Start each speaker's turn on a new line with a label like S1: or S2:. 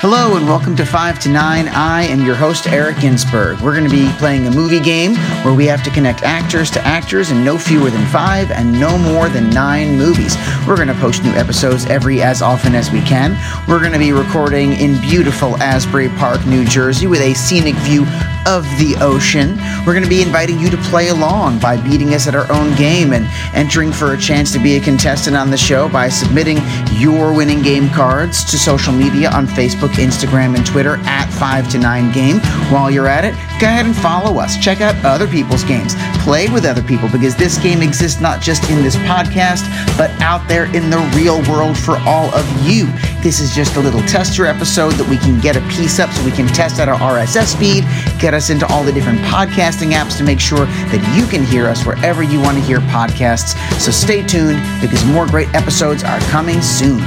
S1: Hello and welcome to 5 to 9. I am your host, Eric Ginsberg. We're going to be playing a movie game where we have to connect actors to actors in no fewer than five and no more than nine movies. We're going to post new episodes every as often as we can. We're going to be recording in beautiful Asbury Park, New Jersey with a scenic view of the ocean. We're going to be inviting you to play along by beating us at our own game and entering for a chance to be a contestant on the show by submitting your winning game cards to social media on Facebook, Instagram, and Twitter at 5 to 9 Game. While you're at it, go ahead and follow us. Check out other people's games. Play with other people because this game exists not just in this podcast, but out there in the real world for all of you. This is just a little tester episode that we can get a piece up so we can test out our RSS feed, get us into all the different podcasting apps to make sure that you can hear us wherever you want to hear podcasts. So stay tuned because more great episodes are coming soon.